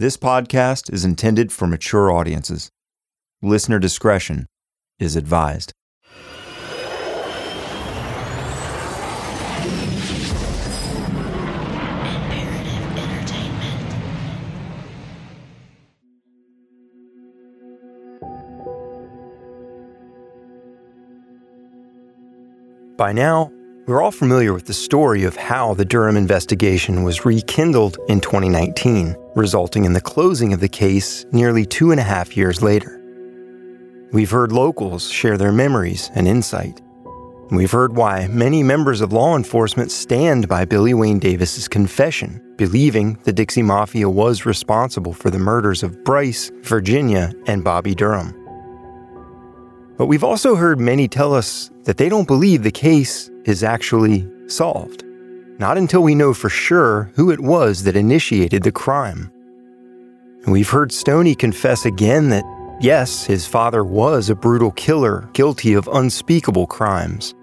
This podcast is intended for mature audiences. Listener discretion is advised. By now, we're all familiar with the story of how the Durham investigation was rekindled in 2019, resulting in the closing of the case nearly two and a half years later. We've heard locals share their memories and insight. We've heard why many members of law enforcement stand by Billy Wayne Davis's confession, believing the Dixie Mafia was responsible for the murders of Bryce, Virginia, and Bobby Durham. But we've also heard many tell us that they don't believe the case is actually solved. Not until we know for sure who it was that initiated the crime. We've heard Stoney confess again that, yes, his father was a brutal killer guilty of unspeakable crimes.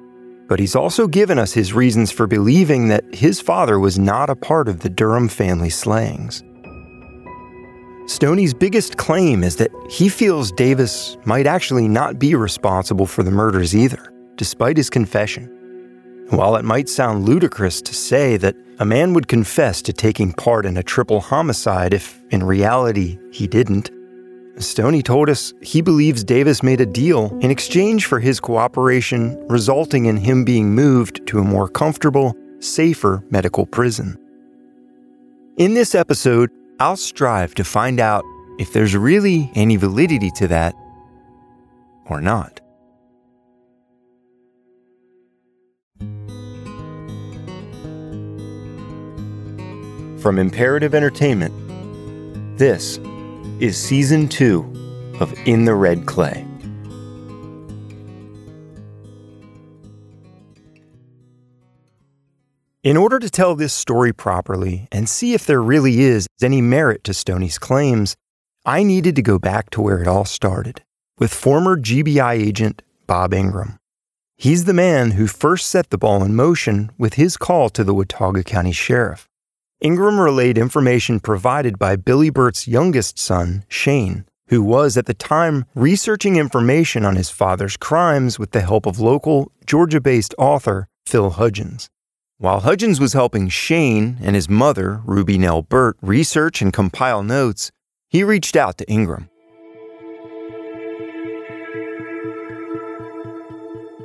But he's also given us his reasons for believing that his father was not a part of the Durham family slayings. Stoney's biggest claim is that he feels Davis might actually not be responsible for the murders either, despite his confession. While it might sound ludicrous to say that a man would confess to taking part in a triple homicide if in reality he didn't, Stoney told us he believes Davis made a deal in exchange for his cooperation, resulting in him being moved to a more comfortable, safer medical prison. In this episode, I'll strive to find out if there's really any validity to that or not. From Imperative Entertainment, this is Season 2 of In the Red Clay. In order to tell this story properly and see if there really is any merit to Stoney's claims, I needed to go back to where it all started with former GBI agent Bob Ingram. He's the man who first set the ball in motion with his call to the Watauga County Sheriff. Ingram relayed information provided by Billy Burt's youngest son, Shane, who was at the time researching information on his father's crimes with the help of local Georgia based author Phil Hudgens. While Hudgens was helping Shane and his mother, Ruby Nell Burt, research and compile notes, he reached out to Ingram.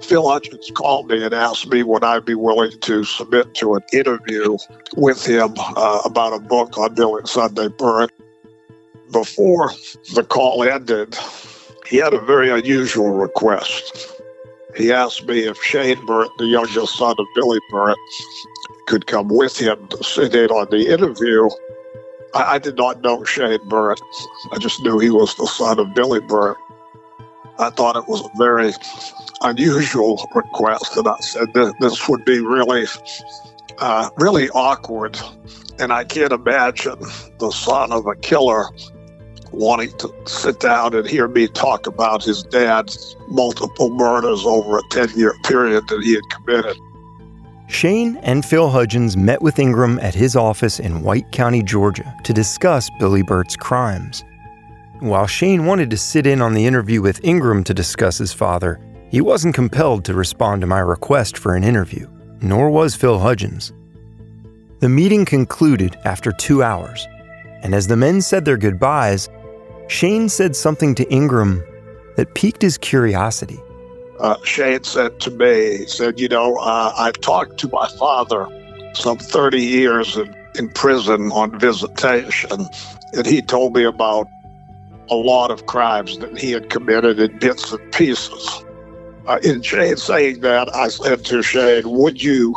Phil Hudgens called me and asked me would I be willing to submit to an interview with him uh, about a book on Billy Sunday Burt. Before the call ended, he had a very unusual request he asked me if Shane Burt, the youngest son of Billy Burt, could come with him to sit in on the interview. I, I did not know Shane Burt. I just knew he was the son of Billy Burt. I thought it was a very unusual request, and I said that this would be really, uh, really awkward. And I can't imagine the son of a killer wanting to sit down and hear me talk about his dad's multiple murders over a 10 year period that he had committed. Shane and Phil Hudgens met with Ingram at his office in White County, Georgia, to discuss Billy Burt's crimes. While Shane wanted to sit in on the interview with Ingram to discuss his father, he wasn't compelled to respond to my request for an interview, nor was Phil Hudgens. The meeting concluded after two hours, and as the men said their goodbyes, Shane said something to Ingram that piqued his curiosity. Uh, Shane said to me, he said, You know, uh, I talked to my father some 30 years in, in prison on visitation, and he told me about a lot of crimes that he had committed in bits and pieces. Uh, in Shane saying that, I said to Shane, Would you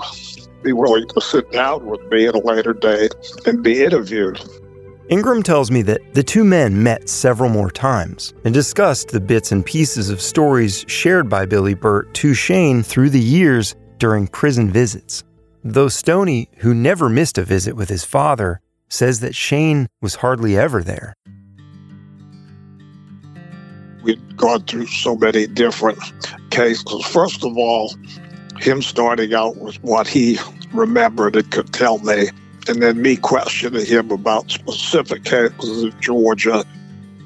be willing to sit down with me at a later date and be interviewed? Ingram tells me that the two men met several more times and discussed the bits and pieces of stories shared by Billy Burt to Shane through the years during prison visits. Though Stoney, who never missed a visit with his father, says that Shane was hardly ever there. We'd gone through so many different cases. First of all, him starting out with what he remembered and could tell me and then me questioning him about specific cases in Georgia.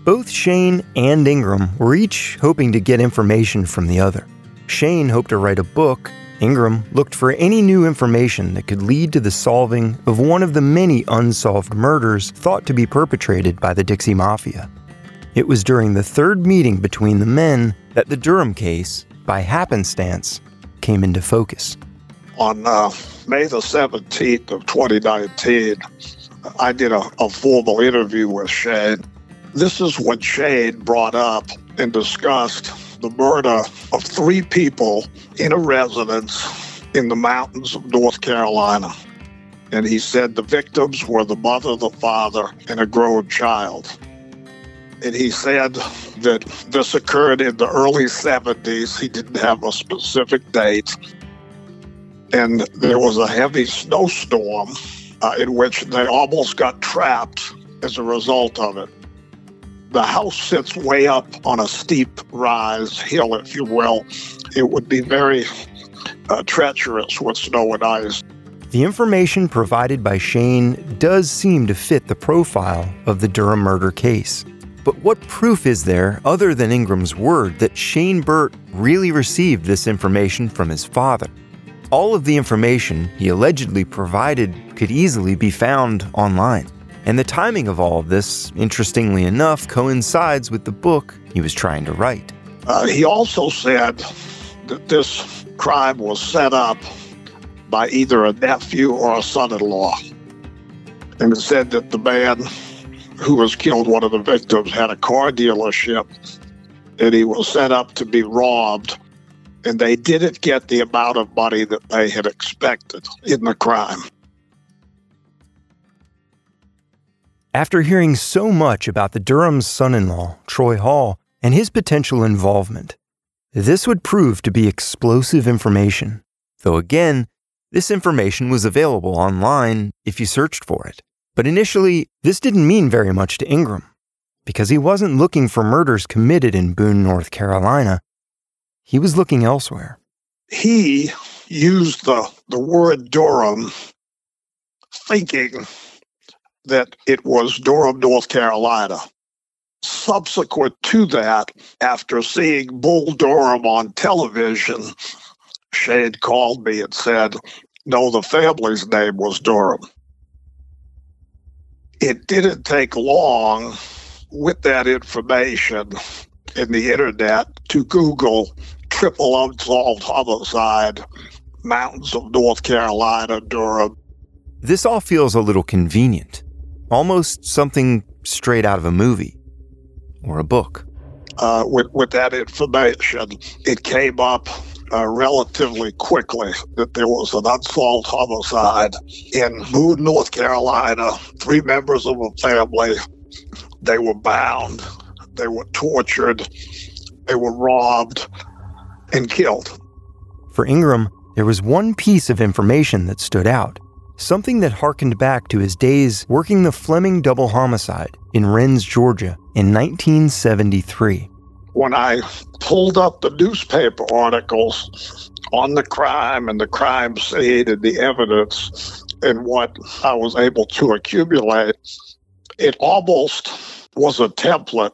Both Shane and Ingram were each hoping to get information from the other. Shane hoped to write a book. Ingram looked for any new information that could lead to the solving of one of the many unsolved murders thought to be perpetrated by the Dixie Mafia. It was during the third meeting between the men that the Durham case, by happenstance, came into focus. On uh, May the 17th of 2019, I did a, a formal interview with Shane. This is when Shane brought up and discussed the murder of three people in a residence in the mountains of North Carolina. And he said the victims were the mother, the father, and a grown child. And he said that this occurred in the early 70s. He didn't have a specific date. And there was a heavy snowstorm uh, in which they almost got trapped as a result of it. The house sits way up on a steep rise hill, if you will. It would be very uh, treacherous with snow and ice. The information provided by Shane does seem to fit the profile of the Durham murder case. But what proof is there, other than Ingram's word, that Shane Burt really received this information from his father? All of the information he allegedly provided could easily be found online. And the timing of all of this, interestingly enough, coincides with the book he was trying to write. Uh, he also said that this crime was set up by either a nephew or a son in law. And it said that the man who was killed, one of the victims, had a car dealership and he was set up to be robbed. And they didn't get the amount of money that they had expected in the crime. After hearing so much about the Durham's son in law, Troy Hall, and his potential involvement, this would prove to be explosive information. Though again, this information was available online if you searched for it. But initially, this didn't mean very much to Ingram, because he wasn't looking for murders committed in Boone, North Carolina. He was looking elsewhere. He used the, the word Durham thinking that it was Durham, North Carolina. Subsequent to that, after seeing Bull Durham on television, Shane called me and said, No, the family's name was Durham. It didn't take long with that information in the internet to Google triple unsolved homicide, mountains of North Carolina, Durham. This all feels a little convenient almost something straight out of a movie or a book. Uh, with, with that information, it came up uh, relatively quickly that there was an unsolved homicide in Boone, North Carolina. Three members of a family, they were bound, they were tortured, they were robbed, and killed. For Ingram, there was one piece of information that stood out something that harkened back to his days working the Fleming double homicide in Rennes, Georgia in 1973. When I pulled up the newspaper articles on the crime and the crime scene and the evidence and what I was able to accumulate, it almost was a template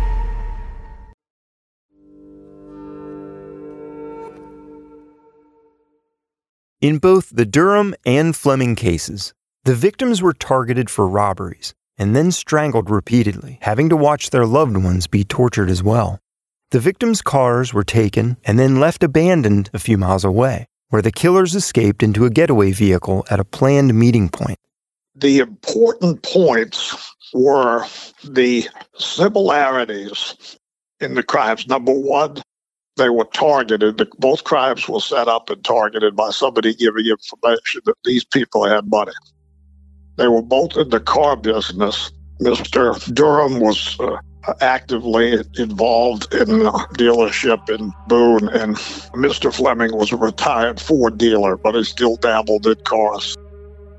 In both the Durham and Fleming cases, the victims were targeted for robberies and then strangled repeatedly, having to watch their loved ones be tortured as well. The victims' cars were taken and then left abandoned a few miles away, where the killers escaped into a getaway vehicle at a planned meeting point. The important points were the similarities in the crimes. Number one, they were targeted. Both crimes were set up and targeted by somebody giving information that these people had money. They were both in the car business. Mr. Durham was uh, actively involved in a dealership in Boone, and Mr. Fleming was a retired Ford dealer, but he still dabbled in cars.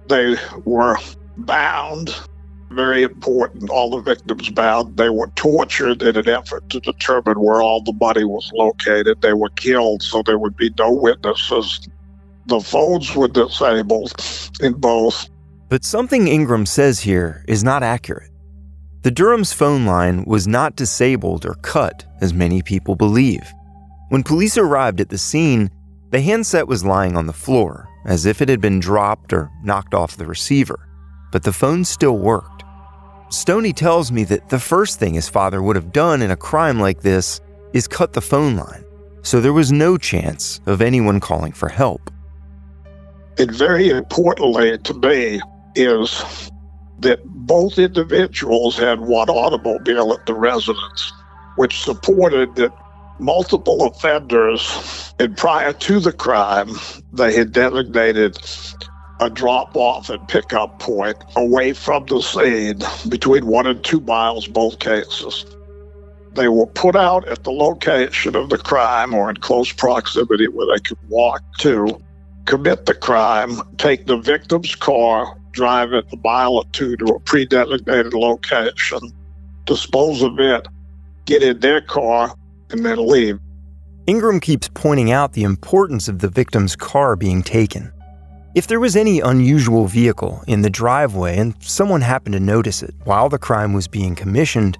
They were bound, very important, all the victims bound. They were tortured in an effort to determine where all the money was located. They were killed so there would be no witnesses. The phones were disabled in both. But something Ingram says here is not accurate. The Durham's phone line was not disabled or cut, as many people believe. When police arrived at the scene, the handset was lying on the floor, as if it had been dropped or knocked off the receiver, but the phone still worked. Stoney tells me that the first thing his father would have done in a crime like this is cut the phone line, so there was no chance of anyone calling for help. And very importantly to me is that both individuals had one automobile at the residence, which supported that multiple offenders, and prior to the crime, they had designated a drop off and pickup point away from the scene between one and two miles, both cases. They were put out at the location of the crime or in close proximity where they could walk to, commit the crime, take the victim's car, drive it a mile or two to a pre designated location, dispose of it, get in their car, and then leave. Ingram keeps pointing out the importance of the victim's car being taken. If there was any unusual vehicle in the driveway and someone happened to notice it while the crime was being commissioned,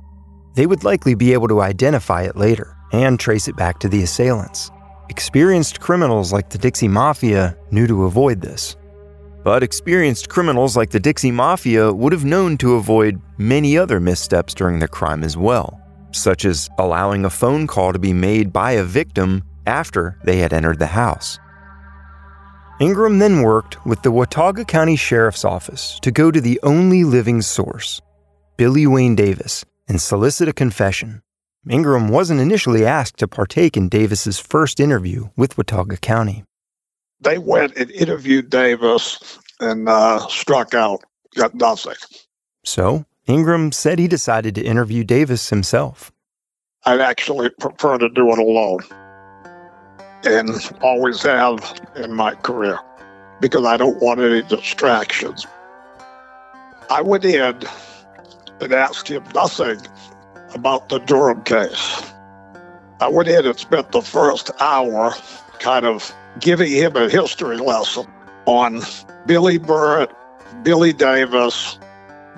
they would likely be able to identify it later and trace it back to the assailants. Experienced criminals like the Dixie Mafia knew to avoid this. But experienced criminals like the Dixie Mafia would have known to avoid many other missteps during the crime as well, such as allowing a phone call to be made by a victim after they had entered the house. Ingram then worked with the Watauga County Sheriff's Office to go to the only living source, Billy Wayne Davis, and solicit a confession. Ingram wasn't initially asked to partake in Davis's first interview with Watauga County they went and interviewed Davis and uh, struck out, got nothing. So Ingram said he decided to interview Davis himself. I'd actually prefer to do it alone and always have in my career because I don't want any distractions. I went in and asked him nothing about the Durham case. I went in and spent the first hour kind of giving him a history lesson on Billy Burt, Billy Davis,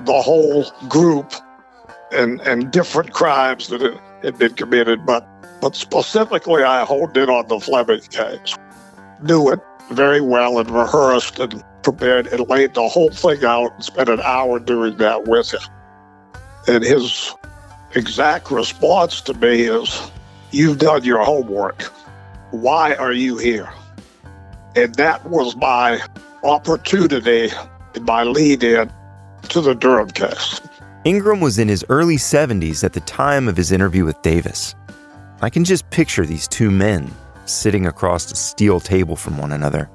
the whole group, and, and different crimes that had been committed. But, but specifically, I honed in on the Fleming case. Knew it very well and rehearsed and prepared and laid the whole thing out and spent an hour doing that with him. And his exact response to me is, You've done your homework. Why are you here? And that was my opportunity, and my lead in to the Durham case. Ingram was in his early 70s at the time of his interview with Davis. I can just picture these two men sitting across a steel table from one another.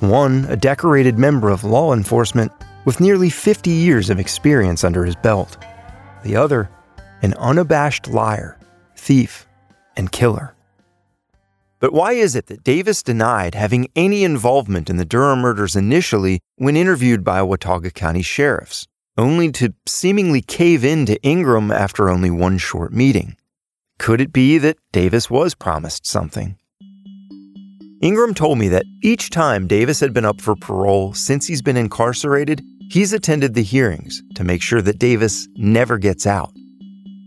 One, a decorated member of law enforcement with nearly 50 years of experience under his belt. The other, an unabashed liar, thief, and killer. But why is it that Davis denied having any involvement in the Durham murders initially when interviewed by Watauga County sheriffs, only to seemingly cave in to Ingram after only one short meeting? Could it be that Davis was promised something? Ingram told me that each time Davis had been up for parole since he's been incarcerated, he's attended the hearings to make sure that Davis never gets out.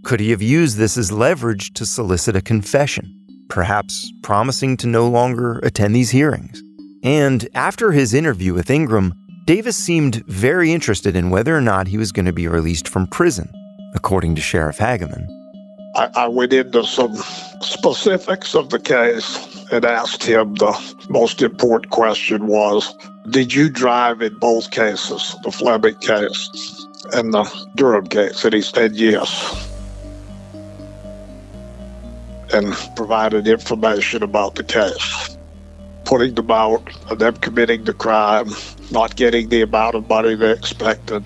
Could he have used this as leverage to solicit a confession? perhaps promising to no longer attend these hearings. And after his interview with Ingram, Davis seemed very interested in whether or not he was going to be released from prison, according to Sheriff Hagaman. I, I went into some specifics of the case and asked him the most important question was, did you drive in both cases, the Fleming case and the Durham case? And he said yes. And provided information about the case. Putting them out and them committing the crime, not getting the amount of money they expected.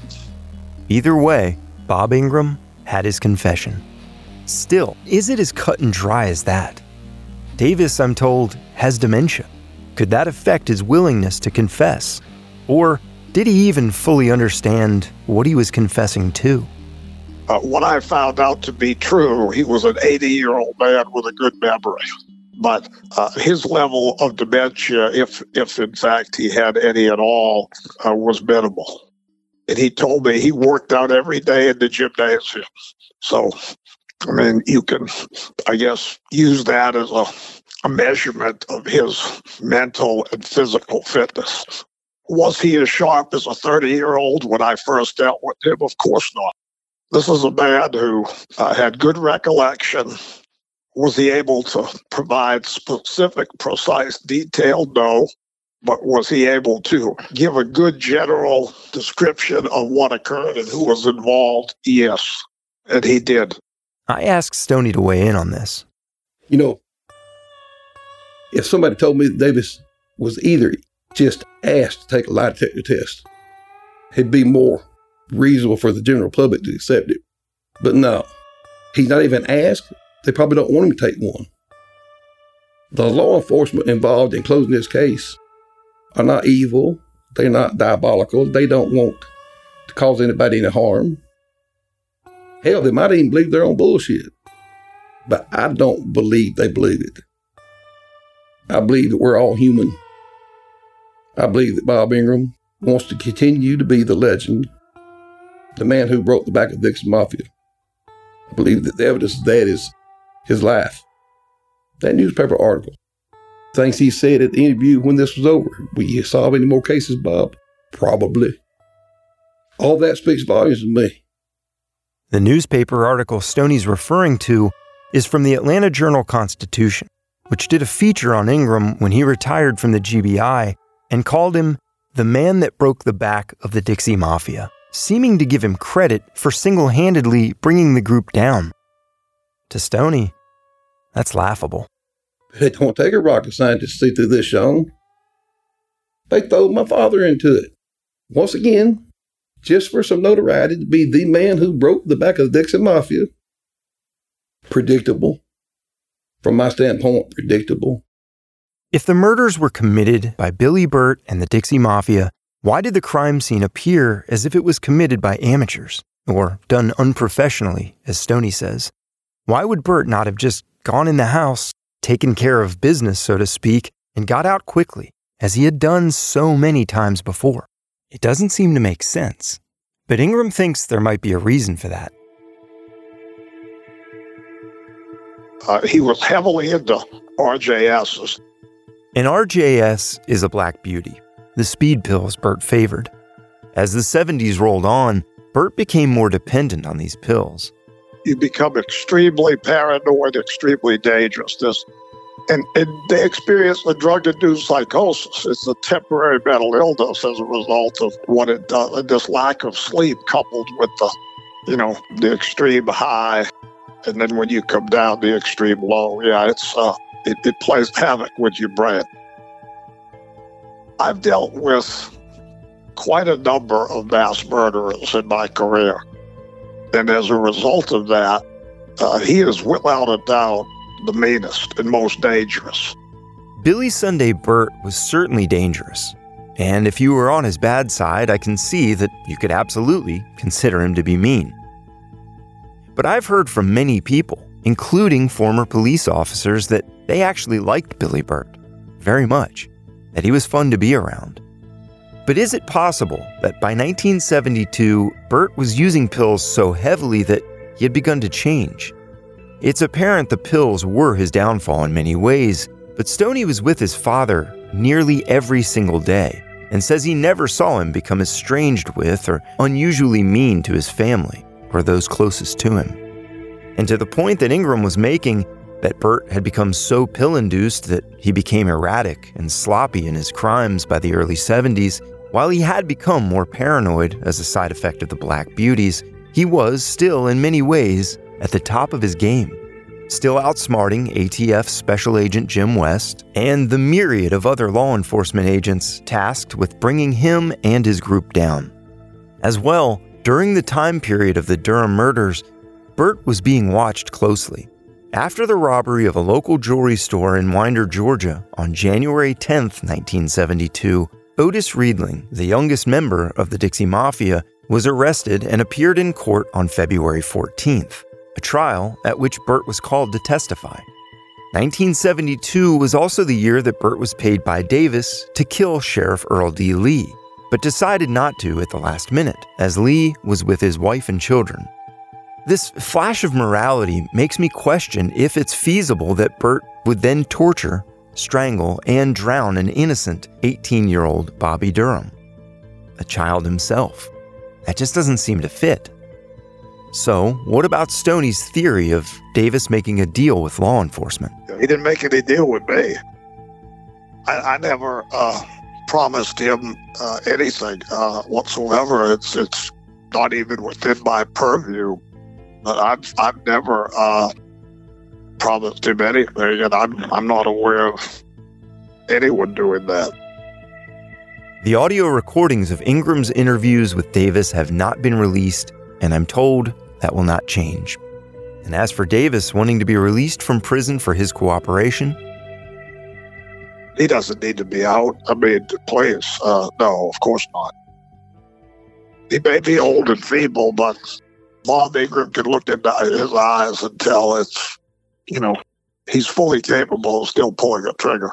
Either way, Bob Ingram had his confession. Still, is it as cut and dry as that? Davis, I'm told, has dementia. Could that affect his willingness to confess? Or did he even fully understand what he was confessing to? Uh, what I found out to be true, he was an 80 year old man with a good memory. But uh, his level of dementia, if, if in fact he had any at all, uh, was minimal. And he told me he worked out every day in the gymnasium. So I mean, you can, I guess, use that as a, a measurement of his mental and physical fitness. Was he as sharp as a 30 year old when I first dealt with him? Of course not. This is a man who uh, had good recollection. Was he able to provide specific, precise, detailed? No. But was he able to give a good general description of what occurred and who was involved? Yes. And he did. I asked Stoney to weigh in on this. You know, if somebody told me Davis was either just asked to take a lie detector test, it'd be more reasonable for the general public to accept it. But no, he's not even asked. They probably don't want him to take one. The law enforcement involved in closing this case are not evil. They're not diabolical. They don't want to cause anybody any harm. Hell, they might even believe their own bullshit. But I don't believe they believe it. I believe that we're all human. I believe that Bob Ingram wants to continue to be the legend, the man who broke the back of Dixie Mafia. I believe that the evidence of that is his life. That newspaper article. Things he said at the interview when this was over. Will you solve any more cases, Bob? Probably. All that speaks volumes to me. The newspaper article Stoney's referring to is from the Atlanta Journal Constitution, which did a feature on Ingram when he retired from the GBI and called him the man that broke the back of the Dixie Mafia, seeming to give him credit for single handedly bringing the group down. To Stoney, that's laughable. It don't take a rocket scientist to see through this, Sean. They throw my father into it. Once again, just for some notoriety to be the man who broke the back of the Dixie Mafia. Predictable. From my standpoint, predictable. If the murders were committed by Billy Burt and the Dixie Mafia, why did the crime scene appear as if it was committed by amateurs, or done unprofessionally, as Stoney says? Why would Burt not have just gone in the house, taken care of business, so to speak, and got out quickly, as he had done so many times before? It doesn't seem to make sense, but Ingram thinks there might be a reason for that. Uh, he was heavily into RJSs. An RJS is a black beauty, the speed pills Burt favored. As the 70s rolled on, Burt became more dependent on these pills. You become extremely paranoid, extremely dangerous. This and, they experience the drug-induced psychosis. It's a temporary mental illness as a result of what it does, this lack of sleep coupled with the, you know, the extreme high, and then when you come down the extreme low. Yeah, it's uh, it, it plays havoc with your brain. I've dealt with quite a number of mass murderers in my career, and as a result of that, uh, he is without a doubt the meanest and most dangerous. Billy Sunday Burt was certainly dangerous. And if you were on his bad side, I can see that you could absolutely consider him to be mean. But I've heard from many people, including former police officers, that they actually liked Billy Burt very much, that he was fun to be around. But is it possible that by 1972, Burt was using pills so heavily that he had begun to change? It's apparent the pills were his downfall in many ways, but Stoney was with his father nearly every single day and says he never saw him become estranged with or unusually mean to his family or those closest to him. And to the point that Ingram was making, that Burt had become so pill induced that he became erratic and sloppy in his crimes by the early 70s, while he had become more paranoid as a side effect of the Black Beauties, he was still, in many ways, at the top of his game, still outsmarting ATF Special Agent Jim West and the myriad of other law enforcement agents tasked with bringing him and his group down. As well, during the time period of the Durham murders, Burt was being watched closely. After the robbery of a local jewelry store in Winder, Georgia on January 10, 1972, Otis Riedling, the youngest member of the Dixie Mafia, was arrested and appeared in court on February 14th, a trial at which Burt was called to testify. 1972 was also the year that Burt was paid by Davis to kill Sheriff Earl D. Lee, but decided not to at the last minute, as Lee was with his wife and children. This flash of morality makes me question if it's feasible that Burt would then torture, strangle, and drown an innocent 18 year old Bobby Durham, a child himself. That just doesn't seem to fit. So, what about Stoney's theory of Davis making a deal with law enforcement? He didn't make any deal with me. I, I never uh, promised him uh, anything uh, whatsoever. It's it's not even within my purview. But I've I've never uh, promised him anything, and I'm I'm not aware of anyone doing that. The audio recordings of Ingram's interviews with Davis have not been released, and I'm told that will not change. And as for Davis wanting to be released from prison for his cooperation, he doesn't need to be out. I mean, please, uh, no, of course not. He may be old and feeble, but Bob Ingram can look into his eyes and tell it's, you know, he's fully capable of still pulling a trigger.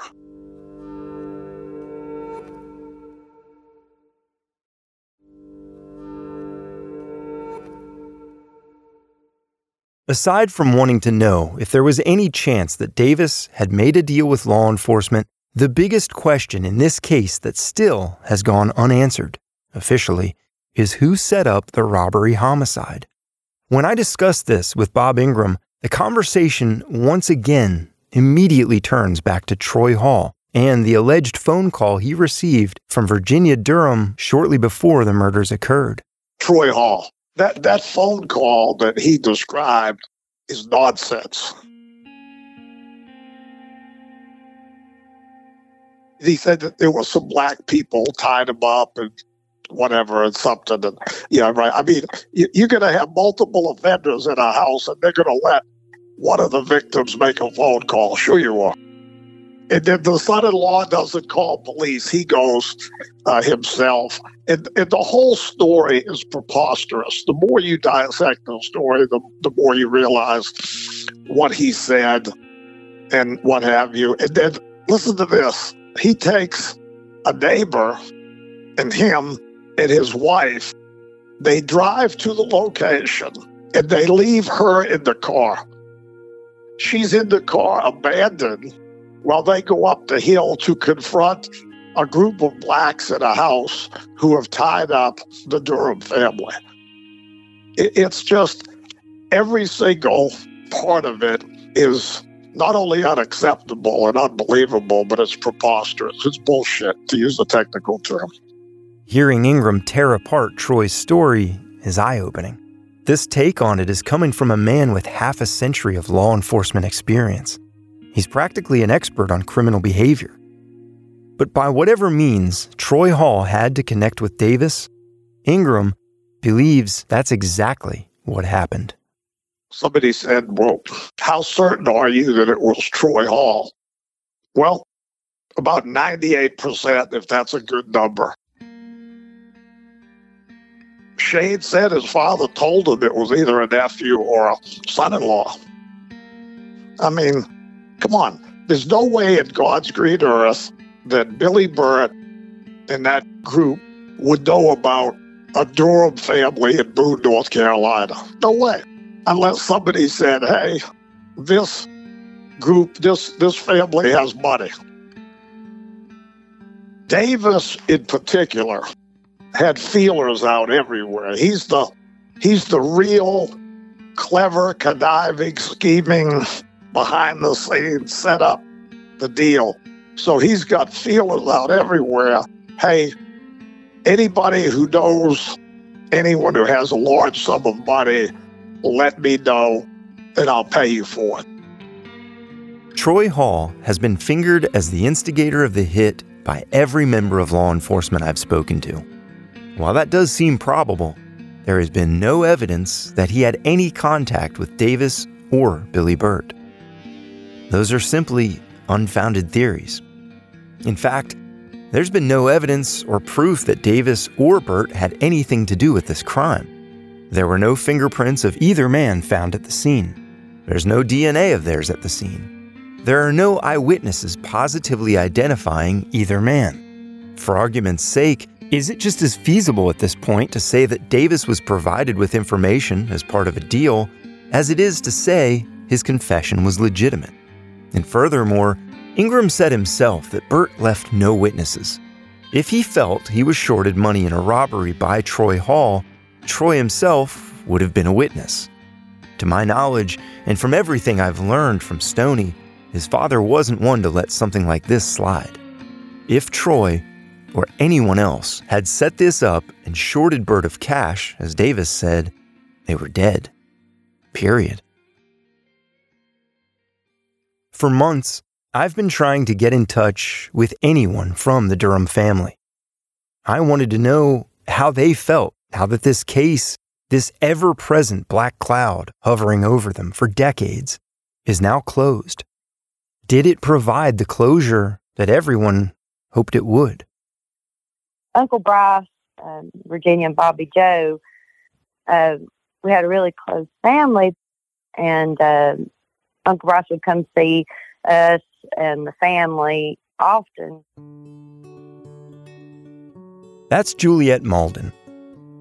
Aside from wanting to know if there was any chance that Davis had made a deal with law enforcement, the biggest question in this case that still has gone unanswered, officially, is who set up the robbery homicide. When I discussed this with Bob Ingram, the conversation once again immediately turns back to Troy Hall and the alleged phone call he received from Virginia Durham shortly before the murders occurred. Troy Hall that that phone call that he described is nonsense. He said that there were some black people tied him up and whatever and something. And yeah, right. I mean, you're going to have multiple offenders in a house, and they're going to let one of the victims make a phone call. Sure, you are. And then the son-in-law doesn't call police; he goes uh, himself. And, and the whole story is preposterous. The more you dissect the story, the, the more you realize what he said and what have you. And then listen to this. He takes a neighbor and him and his wife. They drive to the location and they leave her in the car. She's in the car abandoned while they go up the hill to confront a group of blacks in a house who have tied up the Durham family. It's just every single part of it is not only unacceptable and unbelievable, but it's preposterous. It's bullshit, to use a technical term. Hearing Ingram tear apart Troy's story is eye opening. This take on it is coming from a man with half a century of law enforcement experience. He's practically an expert on criminal behavior. But by whatever means Troy Hall had to connect with Davis, Ingram believes that's exactly what happened. Somebody said, Well, how certain are you that it was Troy Hall? Well, about 98%, if that's a good number. Shane said his father told him it was either a nephew or a son in law. I mean, come on. There's no way in God's green earth that Billy Burt and that group would know about a Durham family in Boone, North Carolina. No way. Unless somebody said, hey, this group, this this family has money. Davis, in particular, had feelers out everywhere. He's the he's the real clever, conniving, scheming, behind the scenes set up the deal. So he's got feelers out everywhere. Hey, anybody who knows anyone who has a large sum of money, let me know and I'll pay you for it. Troy Hall has been fingered as the instigator of the hit by every member of law enforcement I've spoken to. While that does seem probable, there has been no evidence that he had any contact with Davis or Billy Burt. Those are simply unfounded theories. In fact, there's been no evidence or proof that Davis or Burt had anything to do with this crime. There were no fingerprints of either man found at the scene. There's no DNA of theirs at the scene. There are no eyewitnesses positively identifying either man. For argument's sake, is it just as feasible at this point to say that Davis was provided with information as part of a deal as it is to say his confession was legitimate? And furthermore, Ingram said himself that Burt left no witnesses. If he felt he was shorted money in a robbery by Troy Hall, Troy himself would have been a witness. To my knowledge, and from everything I've learned from Stoney, his father wasn't one to let something like this slide. If Troy or anyone else had set this up and shorted Burt of cash, as Davis said, they were dead. Period. For months, I've been trying to get in touch with anyone from the Durham family. I wanted to know how they felt now that this case, this ever present black cloud hovering over them for decades, is now closed. Did it provide the closure that everyone hoped it would? Uncle Bryce, um, Virginia, and Bobby Joe, uh, we had a really close family, and uh, Uncle Bryce would come see us and the family often. That's Juliet Malden.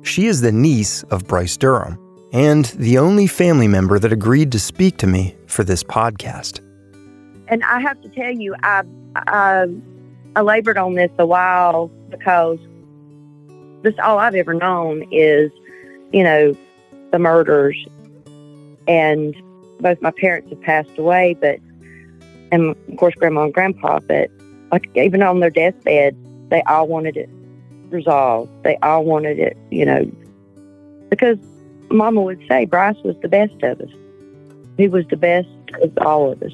She is the niece of Bryce Durham and the only family member that agreed to speak to me for this podcast. And I have to tell you, I, I, I labored on this a while because this all I've ever known is, you know, the murders. And both my parents have passed away, but, and of course, grandma and grandpa, but like even on their deathbed, they all wanted it resolved. They all wanted it, you know, because Mama would say Bryce was the best of us. He was the best of all of us.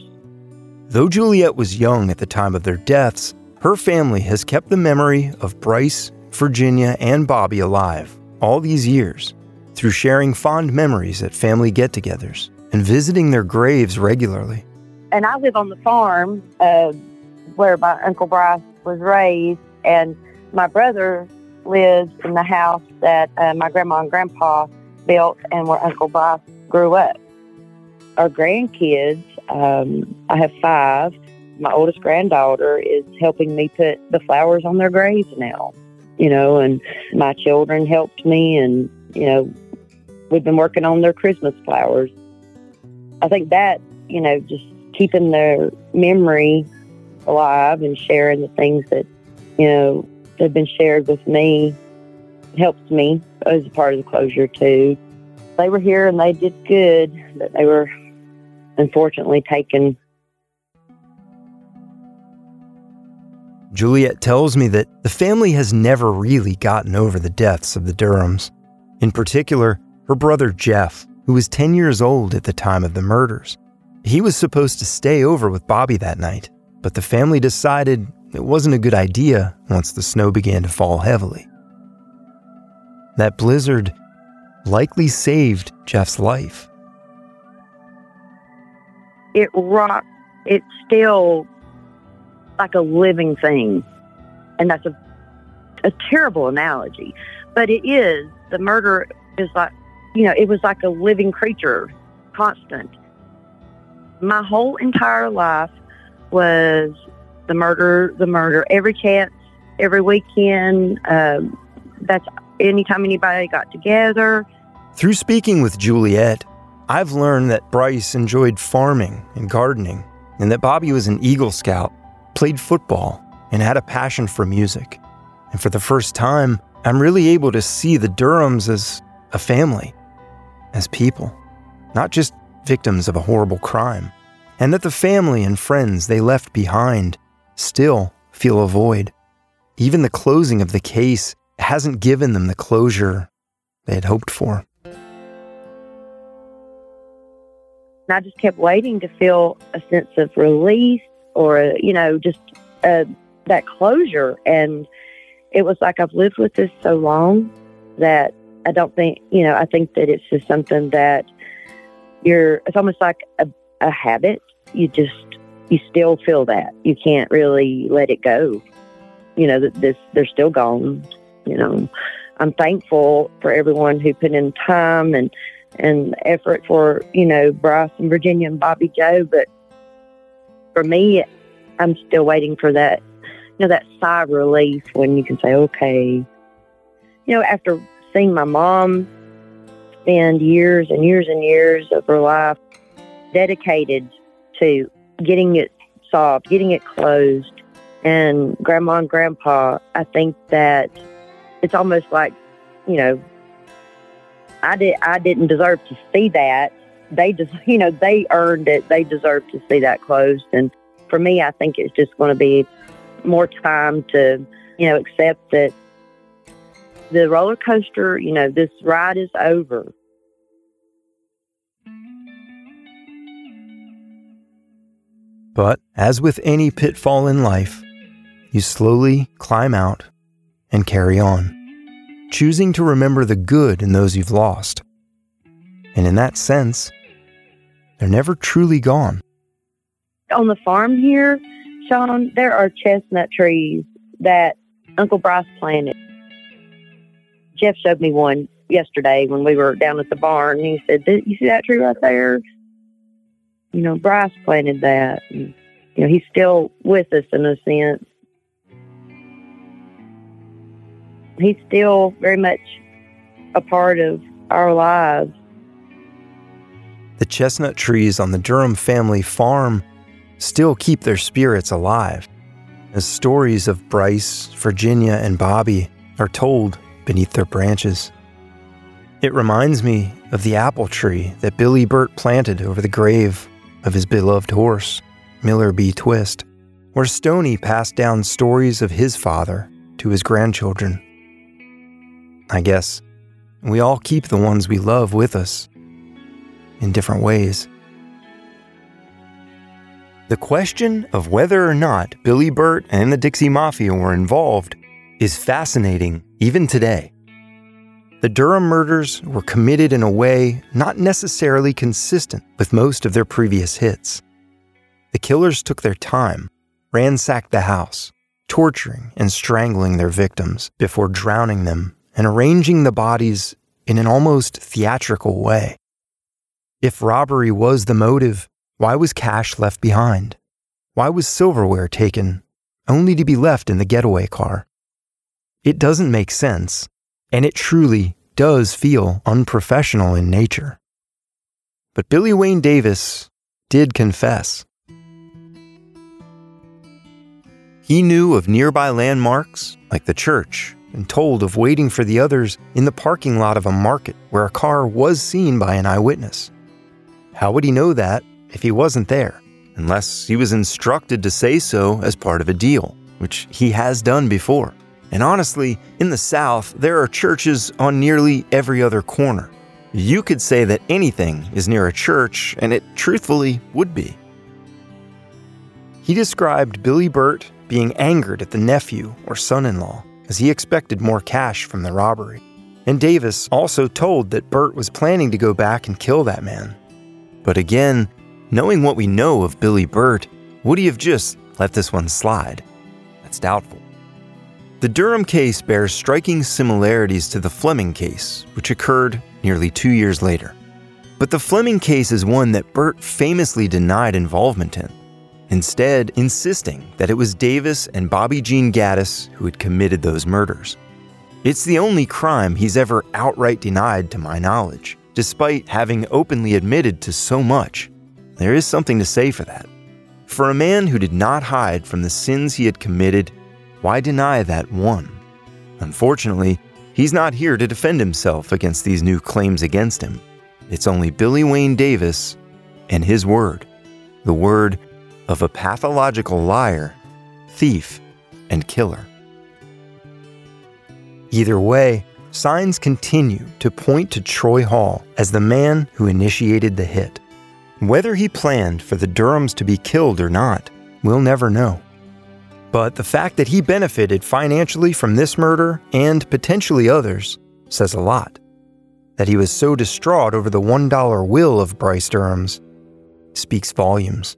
Though Juliet was young at the time of their deaths, her family has kept the memory of Bryce, Virginia, and Bobby alive all these years through sharing fond memories at family get togethers and visiting their graves regularly. And I live on the farm uh, where my Uncle Bryce was raised, and my brother lives in the house that uh, my grandma and grandpa built and where Uncle Bryce grew up. Our grandkids, um, I have five. My oldest granddaughter is helping me put the flowers on their graves now, you know, and my children helped me, and, you know, we've been working on their Christmas flowers. I think that, you know, just keeping their memory alive and sharing the things that, you know, have been shared with me helps me as a part of the closure too. They were here and they did good, but they were unfortunately taken. Juliet tells me that the family has never really gotten over the deaths of the Durhams. In particular, her brother Jeff, who was 10 years old at the time of the murders. He was supposed to stay over with Bobby that night, but the family decided it wasn't a good idea once the snow began to fall heavily. That blizzard likely saved Jeff's life. It rocked, it's still like a living thing. And that's a, a terrible analogy. But it is. The murder is like, you know, it was like a living creature, constant. My whole entire life was the murder, the murder. Every chance, every weekend. Um, that's anytime anybody got together. Through speaking with Juliet, I've learned that Bryce enjoyed farming and gardening, and that Bobby was an Eagle Scout, played football, and had a passion for music. And for the first time, I'm really able to see the Durhams as a family, as people, not just victims of a horrible crime. And that the family and friends they left behind still feel a void. Even the closing of the case hasn't given them the closure they had hoped for. I just kept waiting to feel a sense of release or, you know, just uh, that closure. And it was like I've lived with this so long that I don't think, you know, I think that it's just something that you're, it's almost like a, a habit. You just, you still feel that. You can't really let it go. You know, that this, they're still gone. You know, I'm thankful for everyone who put in time and, and effort for, you know, Bryce and Virginia and Bobby Joe. But for me, I'm still waiting for that, you know, that sigh of relief when you can say, okay, you know, after seeing my mom spend years and years and years of her life dedicated to getting it solved, getting it closed. And grandma and grandpa, I think that it's almost like, you know, I did I didn't deserve to see that. They just you know, they earned it. They deserve to see that closed. And for me I think it's just gonna be more time to, you know, accept that the roller coaster, you know, this ride is over. But as with any pitfall in life, you slowly climb out and carry on, choosing to remember the good in those you've lost. And in that sense, they're never truly gone. On the farm here, Sean, there are chestnut trees that Uncle Bryce planted. Jeff showed me one yesterday when we were down at the barn. And He said, "You see that tree right there? You know, Bryce planted that. And, you know, he's still with us in a sense. He's still very much a part of our lives. The chestnut trees on the Durham family farm still keep their spirits alive as stories of Bryce, Virginia, and Bobby are told beneath their branches. It reminds me of the apple tree that Billy Burt planted over the grave of his beloved horse, Miller B. Twist, where Stoney passed down stories of his father to his grandchildren. I guess we all keep the ones we love with us in different ways. The question of whether or not Billy Burt and the Dixie Mafia were involved is fascinating even today. The Durham murders were committed in a way not necessarily consistent with most of their previous hits. The killers took their time, ransacked the house, torturing and strangling their victims before drowning them and arranging the bodies in an almost theatrical way. If robbery was the motive, why was cash left behind? Why was silverware taken only to be left in the getaway car? It doesn't make sense, and it truly does feel unprofessional in nature. But Billy Wayne Davis did confess. He knew of nearby landmarks, like the church, and told of waiting for the others in the parking lot of a market where a car was seen by an eyewitness. How would he know that if he wasn't there, unless he was instructed to say so as part of a deal, which he has done before? And honestly, in the South, there are churches on nearly every other corner. You could say that anything is near a church, and it truthfully would be. He described Billy Burt being angered at the nephew or son in law, as he expected more cash from the robbery. And Davis also told that Burt was planning to go back and kill that man. But again, knowing what we know of Billy Burt, would he have just let this one slide? That's doubtful. The Durham case bears striking similarities to the Fleming case, which occurred nearly two years later. But the Fleming case is one that Burt famously denied involvement in, instead, insisting that it was Davis and Bobby Jean Gaddis who had committed those murders. It's the only crime he's ever outright denied to my knowledge, despite having openly admitted to so much. There is something to say for that. For a man who did not hide from the sins he had committed why deny that one? Unfortunately, he's not here to defend himself against these new claims against him. It's only Billy Wayne Davis and his word, the word of a pathological liar, thief, and killer. Either way, signs continue to point to Troy Hall as the man who initiated the hit. Whether he planned for the Durhams to be killed or not, we'll never know. But the fact that he benefited financially from this murder and potentially others says a lot. That he was so distraught over the $1 will of Bryce Durham's speaks volumes.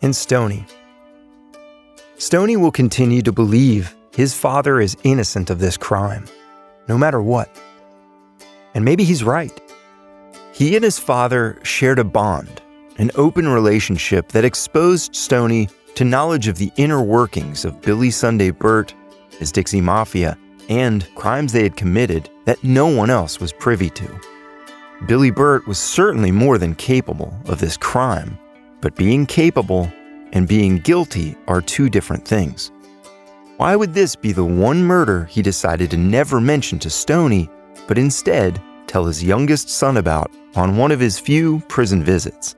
And Stoney. Stoney will continue to believe his father is innocent of this crime, no matter what. And maybe he's right. He and his father shared a bond, an open relationship that exposed Stoney to knowledge of the inner workings of Billy Sunday Burt, his Dixie Mafia, and crimes they had committed that no one else was privy to. Billy Burt was certainly more than capable of this crime, but being capable and being guilty are two different things. Why would this be the one murder he decided to never mention to Stoney, but instead tell his youngest son about on one of his few prison visits?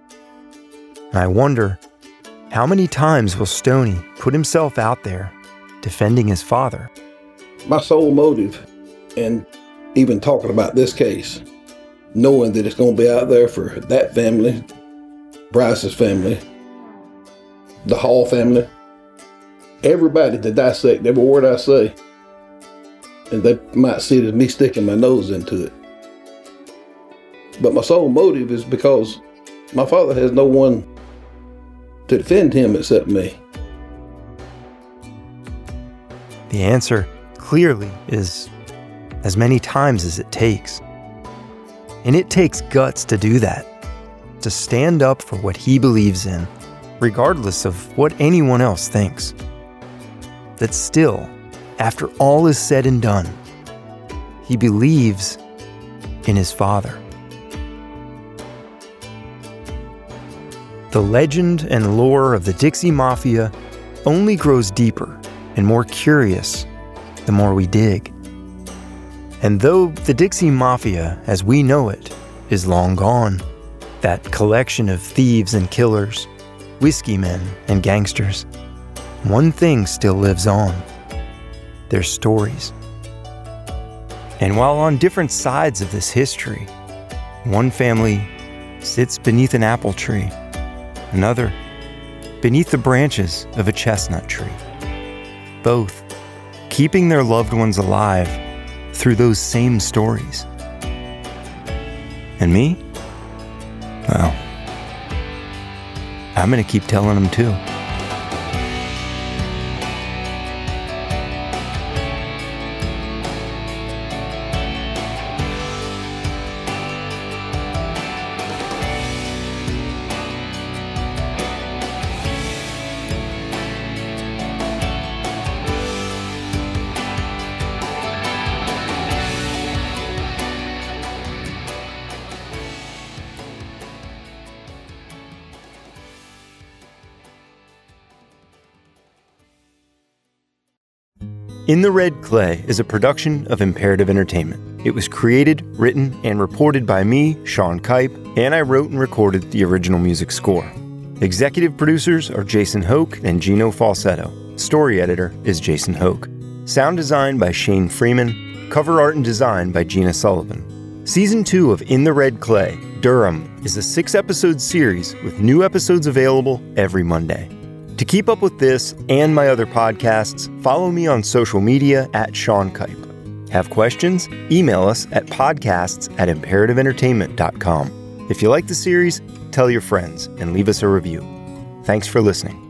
I wonder, how many times will Stoney put himself out there defending his father? My sole motive, and even talking about this case, knowing that it's going to be out there for that family, Bryce's family, the Hall family, everybody to dissect every word I say. And they might see it as me sticking my nose into it. But my sole motive is because my father has no one to defend him except me. The answer clearly is as many times as it takes. And it takes guts to do that, to stand up for what he believes in regardless of what anyone else thinks. That still, after all is said and done, he believes in his father. The legend and lore of the Dixie Mafia only grows deeper and more curious the more we dig. And though the Dixie Mafia, as we know it, is long gone, that collection of thieves and killers, whiskey men, and gangsters, one thing still lives on their stories. And while on different sides of this history, one family sits beneath an apple tree, another beneath the branches of a chestnut tree. Both keeping their loved ones alive through those same stories. And me? Well, I'm going to keep telling them too. In the Red Clay is a production of Imperative Entertainment. It was created, written, and reported by me, Sean Kipe, and I wrote and recorded the original music score. Executive producers are Jason Hoke and Gino Falsetto. Story editor is Jason Hoke. Sound design by Shane Freeman. Cover art and design by Gina Sullivan. Season 2 of In the Red Clay, Durham, is a six episode series with new episodes available every Monday. To keep up with this and my other podcasts, follow me on social media at Sean Kipe. Have questions? Email us at podcasts at imperativeentertainment.com. If you like the series, tell your friends and leave us a review. Thanks for listening.